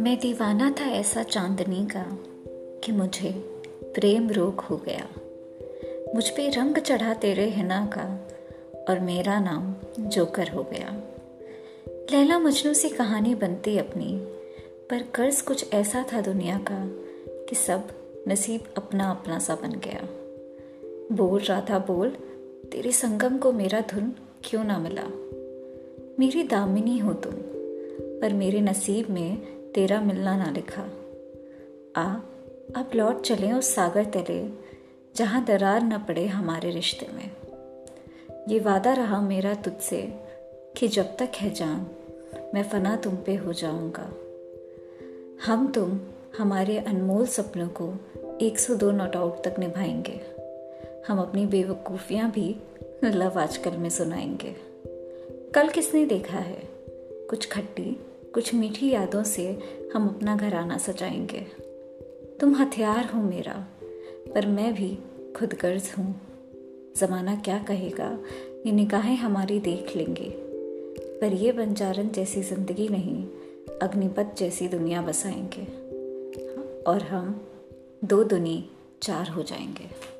मैं दीवाना था ऐसा चांदनी का कि मुझे प्रेम रोग हो गया। मुझ पे रंग चढ़ा तेरे हिना का और मेरा नाम जोकर हो गया। लैला मजनू सी कहानी बनती अपनी, पर कर्ज कुछ ऐसा था दुनिया का कि सब नसीब अपना अपना सा बन गया। बोल रहा था बोल, तेरे संगम को मेरा धुन क्यों ना मिला? मेरी दामिनी हो तुम, पर मेरे नसीब में तेरा मिलना ना लिखा। आ, अब लौट चले उस सागर तले जहाँ दरार न पड़े हमारे रिश्ते में। ये वादा रहा मेरा तुझसे कि जब तक है जान, मैं फना तुम पे हो जाऊँगा। हम तुम, हमारे अनमोल सपनों को 102 नॉट आउट तक निभाएँगे। हम अपनी बेवकूफ़ियाँ भी लव आजकल में सुनाएँगे। कल किसने देखा है? कुछ खट्टी, कुछ मीठी यादों से हम अपना घर आना सजाएँगे। तुम हथियार हो मेरा, पर मैं भी खुद गर्ज हूँ। ज़माना क्या कहेगा? ये निगाहें हमारी देख लेंगे। पर ये बंजारन जैसी ज़िंदगी नहीं, अग्निपथ जैसी दुनिया बसाएँगे। और हम दो दुनी चार हो जाएँगे।